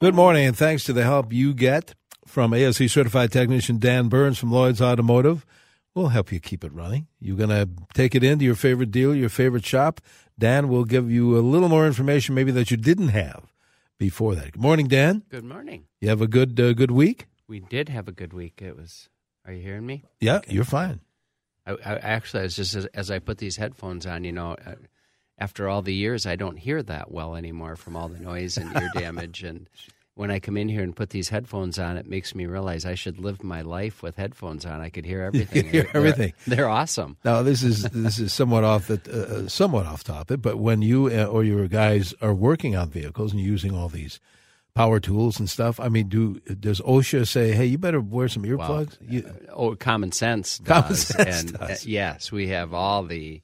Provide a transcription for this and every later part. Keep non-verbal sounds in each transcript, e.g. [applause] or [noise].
Good morning, and thanks to the help you get from ASE certified technician Dan Burns from Lloyd's Automotive. We'll help you keep it running. You're going to take it into your favorite dealer, your favorite shop. Dan will give you a little more information maybe that you didn't have before that. Good morning, Dan. Good morning. You have a good uh, good week? We did have a good week. It was. Are you hearing me? Yeah, okay. you're fine. I, I actually, as just as, as, I put these headphones on, you know, uh, after all the years, I don't hear that well anymore from all the noise and ear [laughs] damage and when I come in here and put these headphones on, it makes me realize I should live my life with headphones on. I could hear [laughs] everything. hear they're, everything. They're, awesome. Now this is [laughs] this is somewhat off the uh, uh, somewhat off topic, but when you uh, or your guys are working on vehicles and using all these power tools and stuff, I mean, do does OSHA say, "Hey, you better wear some earplugs"? Well, you, oh, common sense. Does. Common sense and, does. yes, we have all the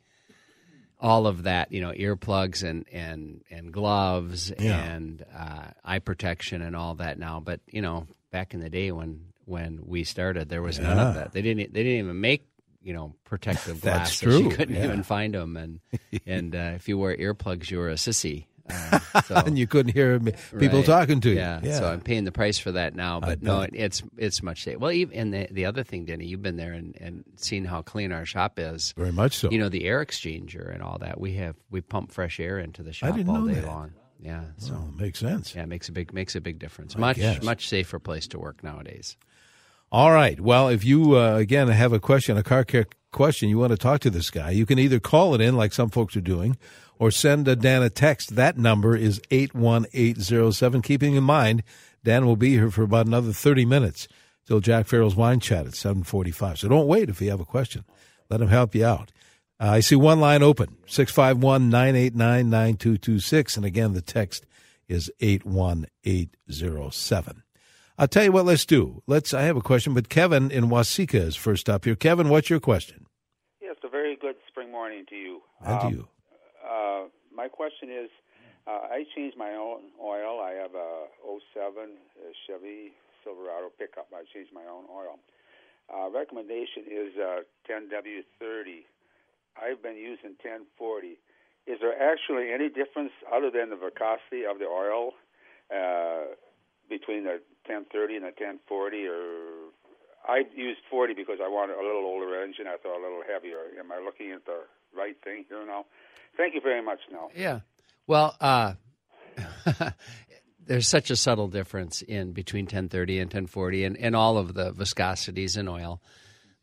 all of that, you know, earplugs and and and gloves yeah. and uh, eye protection and all that now. But you know, back in the day when when we started, there was yeah. none of that. They didn't they didn't even make you know protective [laughs] glasses. That's true. You couldn't yeah. even find them, and [laughs] and uh, if you wear earplugs, you were a sissy. Uh, so, [laughs] and you couldn't hear people right. talking to you. Yeah. yeah. so I'm paying the price for that now. But no, it, it's it's much safer. Well, even and the, the other thing, Denny, you've been there and, and seen how clean our shop is. Very much so. You know the air exchanger and all that. We have we pump fresh air into the shop all day that. long. Yeah, so oh, makes sense. Yeah, it makes a big makes a big difference. I much guess. much safer place to work nowadays. All right. Well, if you uh, again have a question, a car care question, you want to talk to this guy, you can either call it in like some folks are doing or send a Dan a text. That number is 81807. Keeping in mind, Dan will be here for about another 30 minutes till Jack Farrell's Wine Chat at 745. So don't wait if you have a question. Let him help you out. Uh, I see one line open, 651-989-9226. And again, the text is 81807. I'll tell you what, let's do. Let's. I have a question, but Kevin in Waseca is first up here. Kevin, what's your question? Yes, a very good spring morning to you. And um, you. Uh, my question is, uh, I changed my own oil. I have a 07 Chevy Silverado pickup. I changed my own oil. Uh, recommendation is uh, 10W30. I've been using 1040. Is there actually any difference other than the viscosity of the oil uh, between the 1030 and a 1040? Or I used 40 because I wanted a little older engine. I thought a little heavier. Am I looking at the right thing here now? Thank you very much, Nell. Yeah. Well, uh, [laughs] there's such a subtle difference in between 1030 and 1040 and, and all of the viscosities in oil.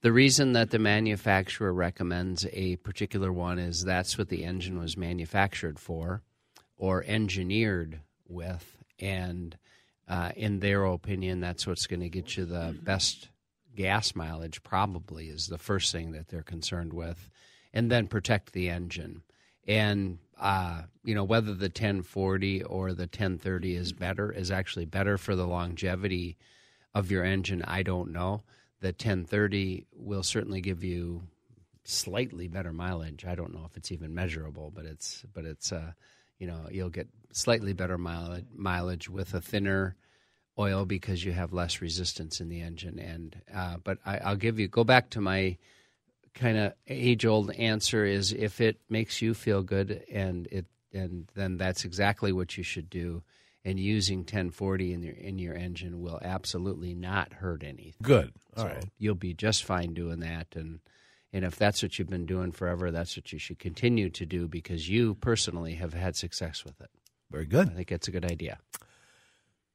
The reason that the manufacturer recommends a particular one is that's what the engine was manufactured for or engineered with. And uh, in their opinion, that's what's going to get you the best gas mileage, probably, is the first thing that they're concerned with. And then protect the engine and uh, you know whether the 1040 or the 1030 is better is actually better for the longevity of your engine. I don't know. The 1030 will certainly give you slightly better mileage. I don't know if it's even measurable, but it's but it's uh, you know you'll get slightly better mileage mileage with a thinner oil because you have less resistance in the engine. And uh, but I, I'll give you go back to my kind of age old answer is if it makes you feel good and it and then that's exactly what you should do and using 1040 in your in your engine will absolutely not hurt anything. Good. All so right. You'll be just fine doing that and and if that's what you've been doing forever, that's what you should continue to do because you personally have had success with it. Very good. I think that's a good idea.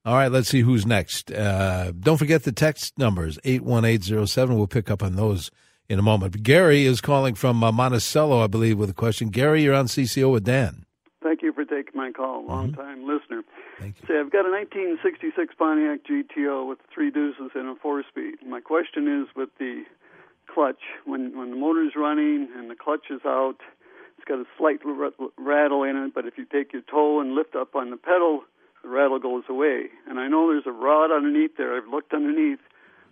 All right, let's see who's next. Uh, don't forget the text numbers 81807. We'll pick up on those in a moment. But Gary is calling from uh, Monticello, I believe, with a question. Gary, you're on CCO with Dan. Thank you for taking my call. Long mm-hmm. time listener. Thank you. Say, I've got a 1966 Pontiac GTO with three deuces and a four speed. My question is with the clutch, when, when the motor's running and the clutch is out, it's got a slight rattle in it, but if you take your toe and lift up on the pedal, the rattle goes away. And I know there's a rod underneath there. I've looked underneath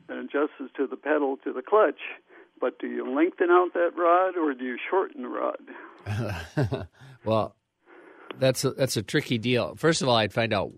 that adjusts to the pedal to the clutch but do you lengthen out that rod or do you shorten the rod? [laughs] well, that's a, that's a tricky deal. First of all, I'd find out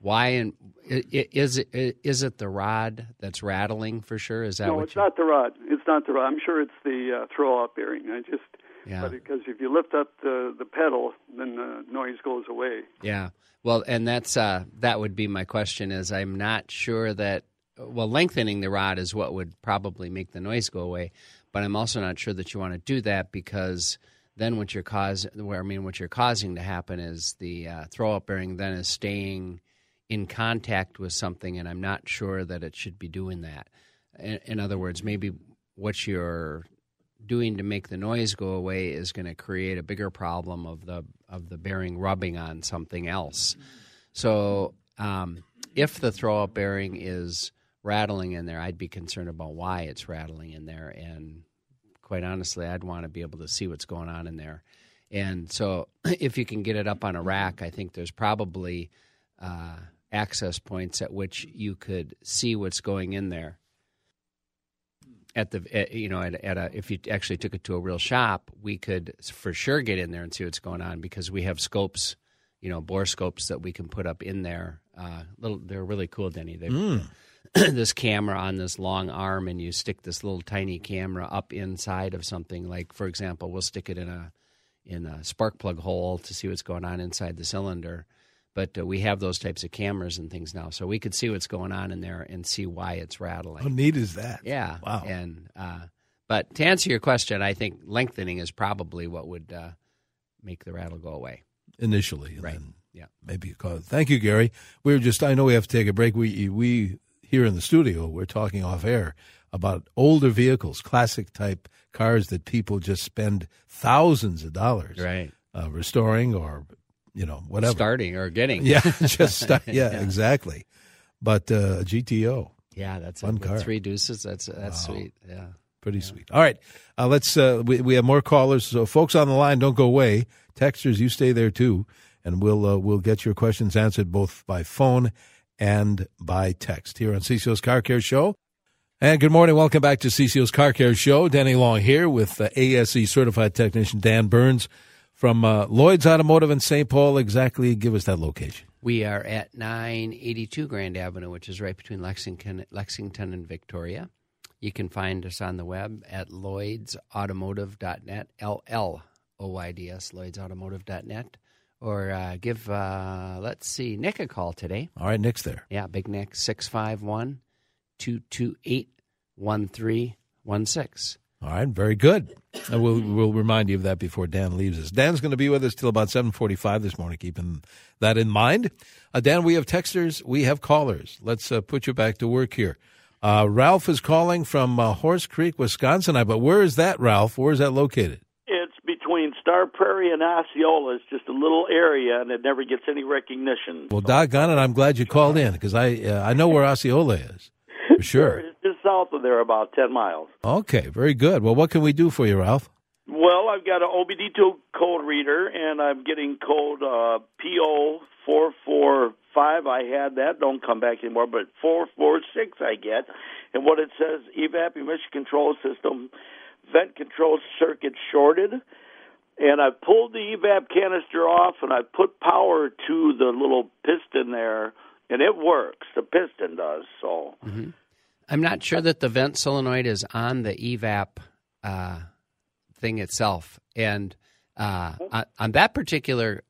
why and is it is it the rod that's rattling for sure? Is that no? It's you... not the rod. It's not the rod. I'm sure it's the uh, throwout bearing. I just Yeah. But because if you lift up the the pedal, then the noise goes away. Yeah. Well, and that's uh, that would be my question. Is I'm not sure that well, lengthening the rod is what would probably make the noise go away, but I'm also not sure that you want to do that because then what you're where I mean, what you're causing to happen is the uh, throwout bearing then is staying in contact with something, and I'm not sure that it should be doing that. In, in other words, maybe what you're doing to make the noise go away is going to create a bigger problem of the of the bearing rubbing on something else. So um, if the throwout bearing is rattling in there, I'd be concerned about why it's rattling in there, and quite honestly, I'd want to be able to see what's going on in there. And so, [clears throat] if you can get it up on a rack, I think there's probably uh, access points at which you could see what's going in there. At the at, you know at, at a if you actually took it to a real shop, we could for sure get in there and see what's going on because we have scopes, you know, bore scopes that we can put up in there. Uh, little, they're really cool, Denny. They Mm. [clears throat] this camera on this long arm and you stick this little tiny camera up inside of something like for example we'll stick it in a in a spark plug hole to see what's going on inside the cylinder but uh, we have those types of cameras and things now so we could see what's going on in there and see why it's rattling How neat is that? yeah Wow. and uh, but to answer your question i think lengthening is probably what would uh, make the rattle go away Initially, and Right. yeah maybe you it. Thank you, Gary. We were just. I know we have to take a break. We we here in the studio we're talking off air about older vehicles, classic type cars that people just spend thousands of dollars right uh, restoring or you know whatever. starting or getting Yeah, [laughs] just [laughs] start, yeah, exactly. But uh, GTO, yeah that's Fun it. Car. three deuces that's that's Wow. sweet yeah pretty sweet. All right, uh, let's. Uh, we we have more callers, so folks on the line, don't go away. Texters, you stay there too, and we'll uh, we'll get your questions answered both by phone and by text here on CCO's Car Care Show. And good morning, welcome back to CCO's Car Care Show. Danny Long here with uh, ASE certified technician Dan Burns from uh, Lloyd's Automotive in St. Paul. Exactly, give us that location. We are at 982 Grand Avenue, which is right between Lexington, Lexington and Victoria. You can find us on the web at lloydsautomotive.net, L L O I D S, lloydsautomotive.net. Or uh, give, uh, let's see, Nick a call today. All right, Nick's there. Yeah, Big Nick, 651 228 1316. All right, very good. And we'll we'll remind you of that before Dan leaves us. Dan's going to be with us till about seven forty-five this morning. Keeping that in mind, uh, Dan. We have texters, we have callers. Let's uh, put you back to work here. Uh, Ralph is calling from uh, Horse Creek, Wisconsin. I but where is that, Ralph? Where is that located? It's between Star Prairie and Osceola. It's just a little area, and it never gets any recognition. Well, doggone it, I'm glad you called in because I uh, I know where Osceola is sure. It's [laughs] just south of there, about ten miles. Okay, very good. Well, what can we do for you, Ralph? Well, I've got an OBD2 code reader, and I'm getting code uh, PO four four five. I had that; don't come back anymore. But four four six, I get, and what it says: evap emission control system, vent control circuit shorted. And I pulled the evap canister off, and I put power to the little piston there, and it works. The piston does so. I'm not sure that the vent solenoid is on the evap uh, thing itself, and uh, on, on that particular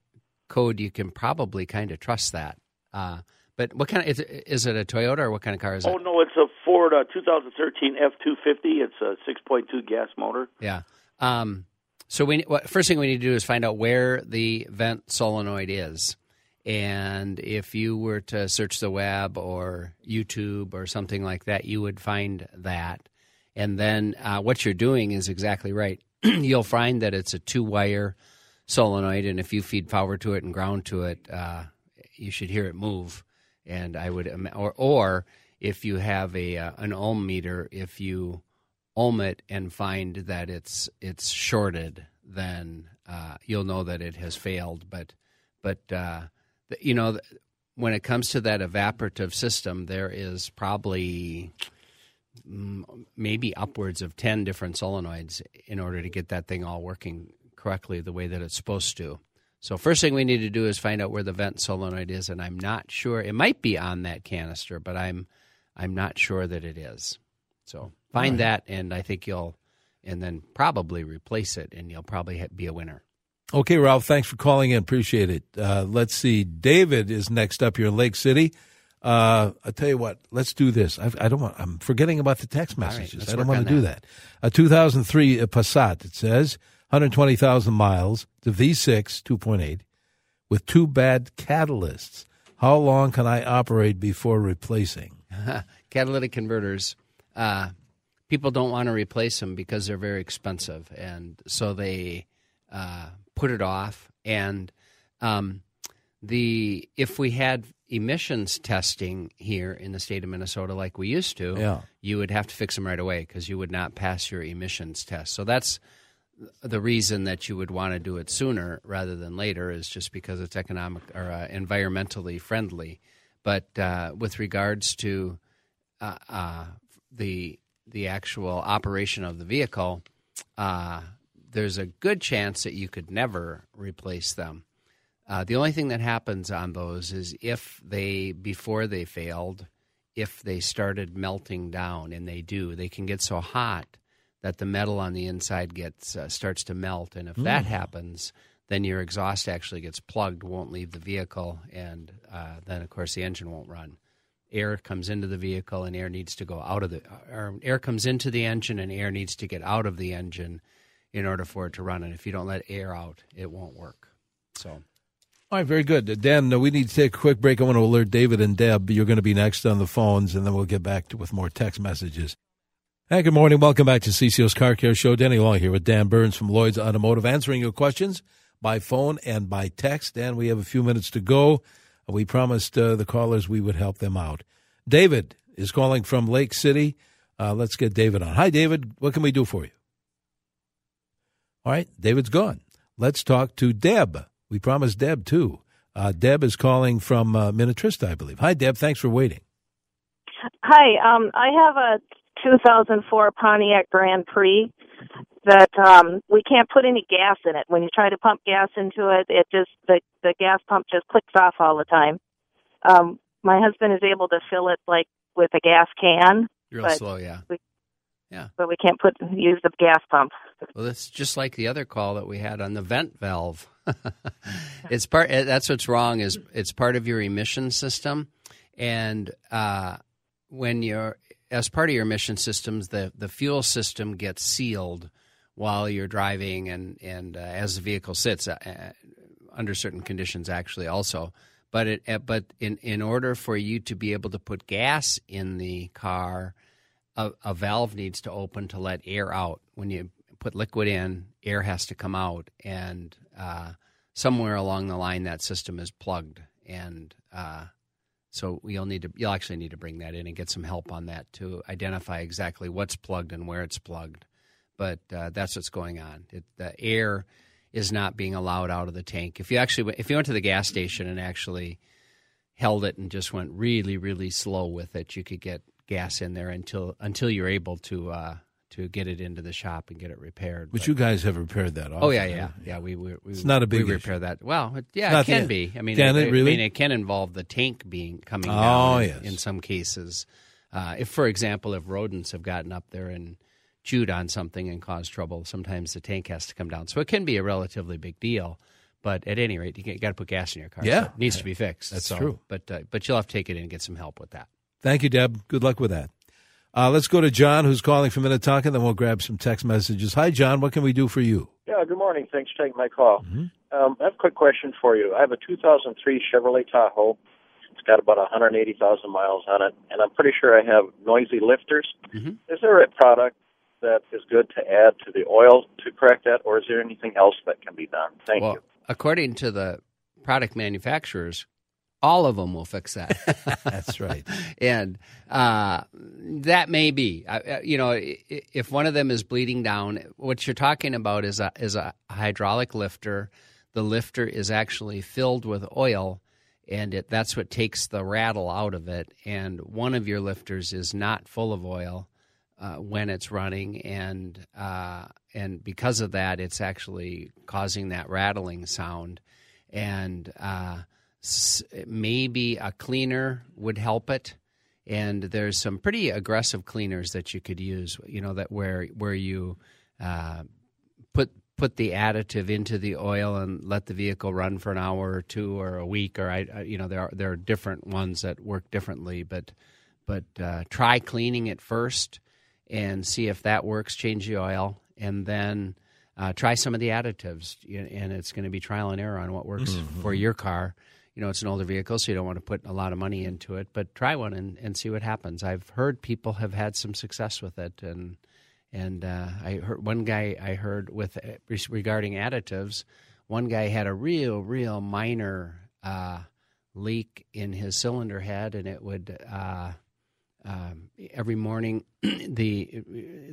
code, you can probably kind of trust that. Uh, but what kind of is it, is it a Toyota or what kind of car is it? Oh no, it's a Ford uh, 2013 F250. It's a 6.2 gas motor. Yeah. Um, so we what, first thing we need to do is find out where the vent solenoid is, and if you were to search the web or YouTube or something like that, you would find that. And then uh, what you're doing is exactly right. [clears throat] You'll find that it's a two-wire solenoid, and if you feed power to it and ground to it, uh, you should hear it move. And I would, or or if you have a uh, an ohm meter, if you ohm it and find that it's it's shorted, then uh, you'll know that it has failed. But but uh, you know when it comes to that evaporative system, there is probably mm, maybe upwards of ten different solenoids in order to get that thing all working correctly the way that it's supposed to. So first thing we need to do is find out where the vent solenoid is, and I'm not sure. It might be on that canister, but I'm I'm not sure that it is. So find that, and I think you'll and then probably replace it, and you'll probably be a winner. Okay, Ralph, thanks for calling in. Appreciate it. Uh, let's see. David is next up here in Lake City. Uh, I'll tell you what, let's do this. I've, I, do not want, I'm forgetting about the text messages. right, I don't want to do that. A 2003 Passat, it says, 120,000 miles, the V6, 2.8, with two bad catalysts. How long can I operate before replacing? [laughs] Catalytic converters, uh, people don't want to replace them because they're very expensive. And so they uh, put it off. And um, the if we had emissions testing here in the state of Minnesota like we used to, yeah. you would have to fix them right away because you would not pass your emissions test. So that's the reason that you would want to do it sooner rather than later is just because it's economic or uh, environmentally friendly. But uh, with regards to uh, uh the the actual operation of the vehicle, uh, there's a good chance that you could never replace them. Uh, the only thing that happens on those is if they, before they failed, if they started melting down, and they do, they can get so hot that the metal on the inside gets uh, starts to melt, and if mm. that happens, then your exhaust actually gets plugged, won't leave the vehicle, and uh, then of course the engine won't run. Air comes into the vehicle, and air needs to go out of the. Or air comes into the engine, and air needs to get out of the engine in order for it to run. And if you don't let air out, it won't work. So. All right, very good. Dan, we need to take a quick break. I want to alert David and Deb. You're going to be next on the phones, and then we'll get back to, with more text messages. Hey, good morning. Welcome back to CCO's Car Care Show. Danny Long here with Dan Burns from Lloyd's Automotive, answering your questions by phone and by text. Dan, we have a few minutes to go. We promised uh, the callers we would help them out. David is calling from Lake City. Uh, let's get David on. Hi, David. What can we do for you? All right, David's gone. Let's talk to Deb. We promised Deb too. Uh, Deb is calling from uh, Minnetrista, I believe. Hi, Deb. Thanks for waiting. Hi. Um, I have a 2004 Pontiac Grand Prix that um, we can't put any gas in it. When you try to pump gas into it, it just the the gas pump just clicks off all the time. Um, my husband is able to fill it like with a gas can. Real slow, yeah. We, yeah. But we can't put use the gas pump. Well, that's just like the other call that we had on the vent valve. [laughs] it's part. Eh, that's what's wrong. Is it's part of your emission system, and uh, when you're as part of your emission systems, the the fuel system gets sealed while you're driving, and and uh, as the vehicle sits uh, uh under certain conditions, actually also. But it eh, but in in order for you to be able to put gas in the car a, a valve needs to open to let air out. When you put liquid in, air has to come out, and uh, somewhere along the line that system is plugged, and uh, so you'll need to you'll actually need to bring that in and get some help on that to identify exactly what's plugged and where it's plugged. But uh, that's what's going on. It, the air is not being allowed out of the tank. If you actually if you went to the gas station and actually held it and just went really really slow with it, you could get gas in there until until you're able to uh, to get it into the shop and get it repaired. But, but you guys have repaired that. Often, oh yeah, yeah, yeah. We, we, we it's not a big we repair issue. that. Well, yeah, it can the, be. I mean, can it, it, really? I mean, it can involve the tank being coming oh, down. yes. in some cases, uh, if for example, if rodents have gotten up there and chewed on something and caused trouble, sometimes the tank has to come down. So it can be a relatively big deal. But at any rate, you got to put gas in your car. Yeah, so it needs to be fixed. That's so, true. But uh, but you'll have to take it in and get some help with that. Thank you, Deb. Good luck with that. Uh, let's go to John, who's calling from Minnetonka, then we'll grab some text messages. Hi, John. What can we do for you? Yeah, good morning. Thanks for taking my call. Mm-hmm. Um, I have a quick question for you. I have a 2003 Chevrolet Tahoe. It's got about 180,000 miles on it, and I'm pretty sure I have noisy lifters. Mm-hmm. Is there a product that is good to add to the oil to correct that, or is there anything else that can be done? Thank well, you. According to the product manufacturers, all of them will fix that. [laughs] That's right. [laughs] and uh, that may be, uh, you know, if one of them is bleeding down, what you're talking about is a is a hydraulic lifter. The lifter is actually filled with oil, and it, that's what takes the rattle out of it. And one of your lifters is not full of oil uh, when it's running, and uh, and because of that, it's actually causing that rattling sound. And uh, maybe a cleaner would help it. And there's some pretty aggressive cleaners that you could use you know that where where you uh, put put the additive into the oil and let the vehicle run for an hour or two or a week or I, I you know there are there are different ones that work differently but but uh, try cleaning it first and see if that works change the oil and then uh, try some of the additives. And it's going to be trial and error on what works mm-hmm. for your car you know it's an older vehicle so you don't want to put a lot of money into it but try one and, and see what happens. I've heard people have had some success with it and and uh, I heard one guy I heard with uh, regarding additives, one guy had a real, real minor uh, leak in his cylinder head, and it would uh, um, every morning [clears throat] the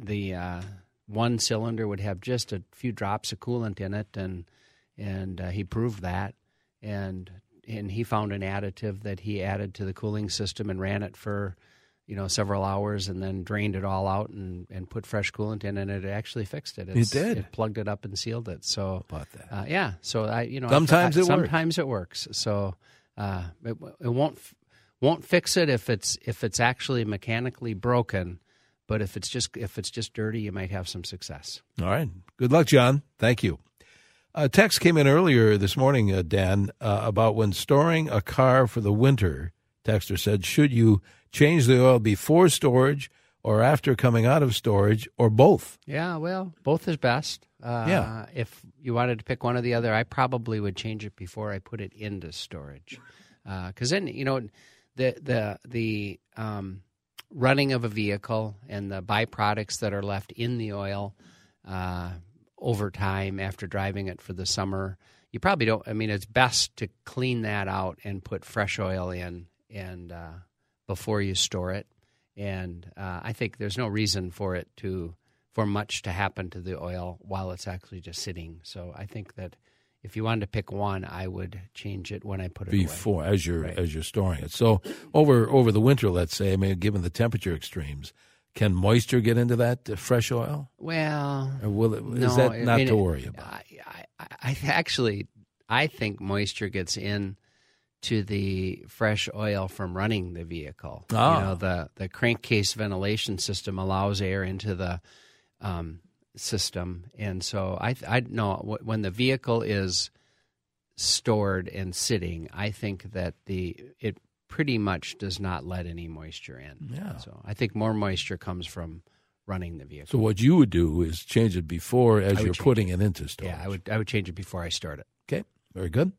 the uh, one cylinder would have just a few drops of coolant in it, and and uh, he proved that, and and he found an additive that he added to the cooling system and ran it for you know several hours and then drained it all out and, and put fresh coolant in and it actually fixed it. It's, it did. It plugged it up and sealed it. So about that. Uh, yeah. So I you know sometimes I, it sometimes works. it works. So uh, it, it won't won't fix it if it's if it's actually mechanically broken. But if it's just if it's just dirty, you might have some success. All right. Good luck, John. Thank you. A text came in earlier this morning, uh, Dan, uh, about when storing a car for the winter. Texter said, should you change the oil before storage or after coming out of storage or both? Yeah, well, both is best. Uh, yeah. If you wanted to pick one or the other, I probably would change it before I put it into storage. Because uh, then, you know, the, the, the um, running of a vehicle and the byproducts that are left in the oil uh, over time after driving it for the summer, you probably don't. I mean, it's best to clean that out and put fresh oil in and uh, before you store it. And uh, I think there's no reason for it to for much to happen to the oil while it's actually just sitting. So I think that if you wanted to pick one, I would change it when I put it before away. as you're right. as you're storing it. So over over the winter, let's say, I mean, given the temperature extremes, can moisture get into that uh, fresh oil? Well, or will it, no, is that not I mean, to worry about? I, I, I actually I think moisture gets in to the fresh oil from running the vehicle. Oh. You know, the the crankcase ventilation system allows air into the um, system, and so I I know when the vehicle is stored and sitting, I think that the it pretty much does not let any moisture in. Yeah. So I think more moisture comes from running the vehicle. So what you would do is change it before as you're putting it. it into storage. Yeah, I would I would change it before I start it. Okay, very good.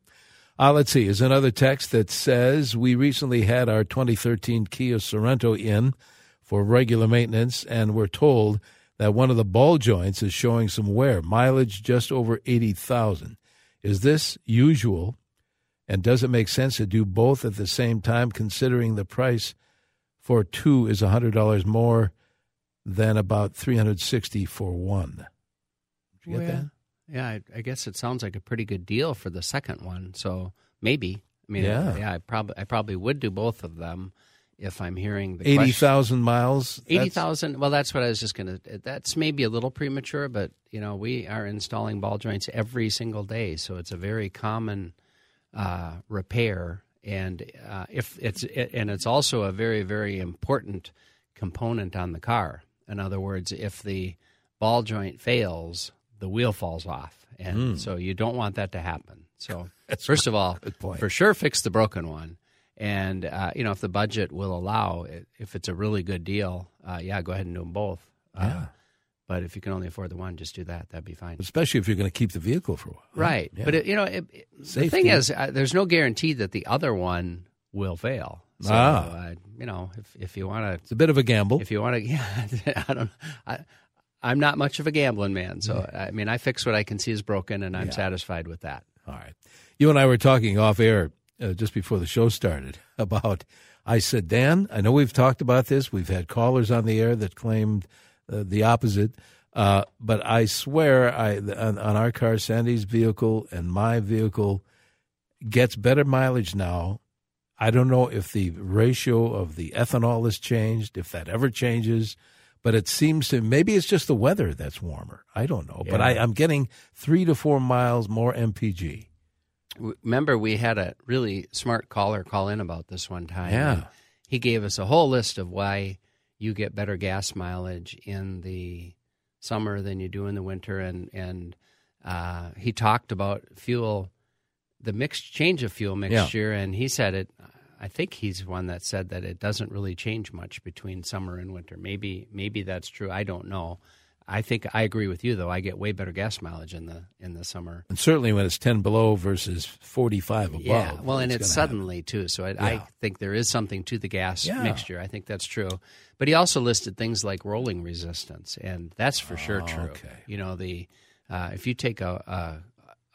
Uh, let's see. Is another text that says we recently had our 2013 Kia Sorento in for regular maintenance, and we're told that one of the ball joints is showing some wear. Mileage just over 80,000. Is this usual? And does it make sense to do both at the same time, considering the price for two is $100 more than about 360 for one? Did you get that? Yeah, I, I, guess it sounds like a pretty good deal for the second one. So maybe. I mean, yeah, yeah. I probably I probably would do both of them if I'm hearing the eighty thousand miles. Eighty thousand. Well, that's what I was just gonna. That's maybe a little premature, but you know, we are installing ball joints every single day, so it's a very common uh, repair, and uh, if it's and it's also a very very important component on the car. In other words, if the ball joint fails, the wheel falls off, and mm. so you don't want that to happen. So [laughs] first of all, for sure, fix the broken one, and uh, you know if the budget will allow, if it's a really good deal, uh, yeah, go ahead and do them both. Uh, yeah. But if you can only afford the one, just do that. That'd be fine. Especially if you're going to keep the vehicle for a while. Right. Yeah. But, it, you know, it, the thing is, uh, there's no guarantee that the other one will fail. So, ah. Uh, you know, if, if you want to. It's a bit of a gamble. If you want to, [laughs] yeah, I don't I, I'm not much of a gambling man, so I mean, I fix what I can see is broken, and I'm Yeah. satisfied with that. All right. You and I were talking off air uh, just before the show started [laughs] about. I said, Dan, I know we've talked about this. We've had callers on the air that claimed the opposite. Uh, but I swear, I on, on our car, Sandy's vehicle and my vehicle gets better mileage now. I don't know if the ratio of the ethanol has changed, if that ever changes, but it seems to maybe it's just the weather that's warmer. I don't know, but I, I'm getting three to four miles more MPG. Remember, we had a really smart caller call in about this one time. Yeah. He gave us a whole list of why you get better gas mileage in the summer than you do in the winter, and and uh, he talked about fuel, the mix change of fuel mixture, and he said it. I think he's one that said that it doesn't really change much between summer and winter. Maybe maybe that's true. I don't know. I think I agree with you though. I get way better gas mileage in the in the summer. And certainly when it's 10 below versus 45 above. Yeah, well, and it's gonna suddenly happen. too. So I, Yeah. I think there is something to the gas Yeah. mixture. I think that's true. But he also listed things like rolling resistance, and that's for sure true. Oh, okay. You know, the uh, if you take a,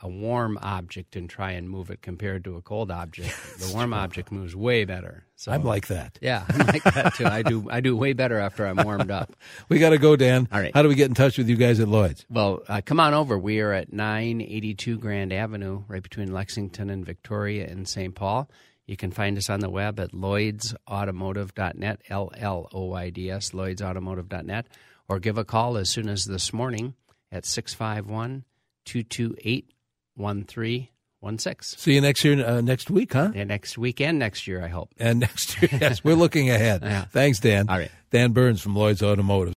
a warm object and try and move it compared to a cold object, [laughs] the warm object moves way better. So I'm like that. yeah, I'm like that too. I do I do way better after I'm warmed up. [laughs] We got to go, Dan. All right. How do we get in touch with you guys at Lloyd's? Well, uh, come on over. We are at 982 Grand Avenue, right between Lexington and Victoria in St. Paul. You can find us on the web at lloydsautomotive.net, L L O I D S, lloydsautomotive.net, or give a call as soon as this morning at 651 228 1316. See you next year, uh, next week, huh? And next weekend, next year, I hope. And [laughs] next year, yes, we're looking ahead. Yeah. Thanks, Dan. All right. Dan Burns from Lloyd's Automotive.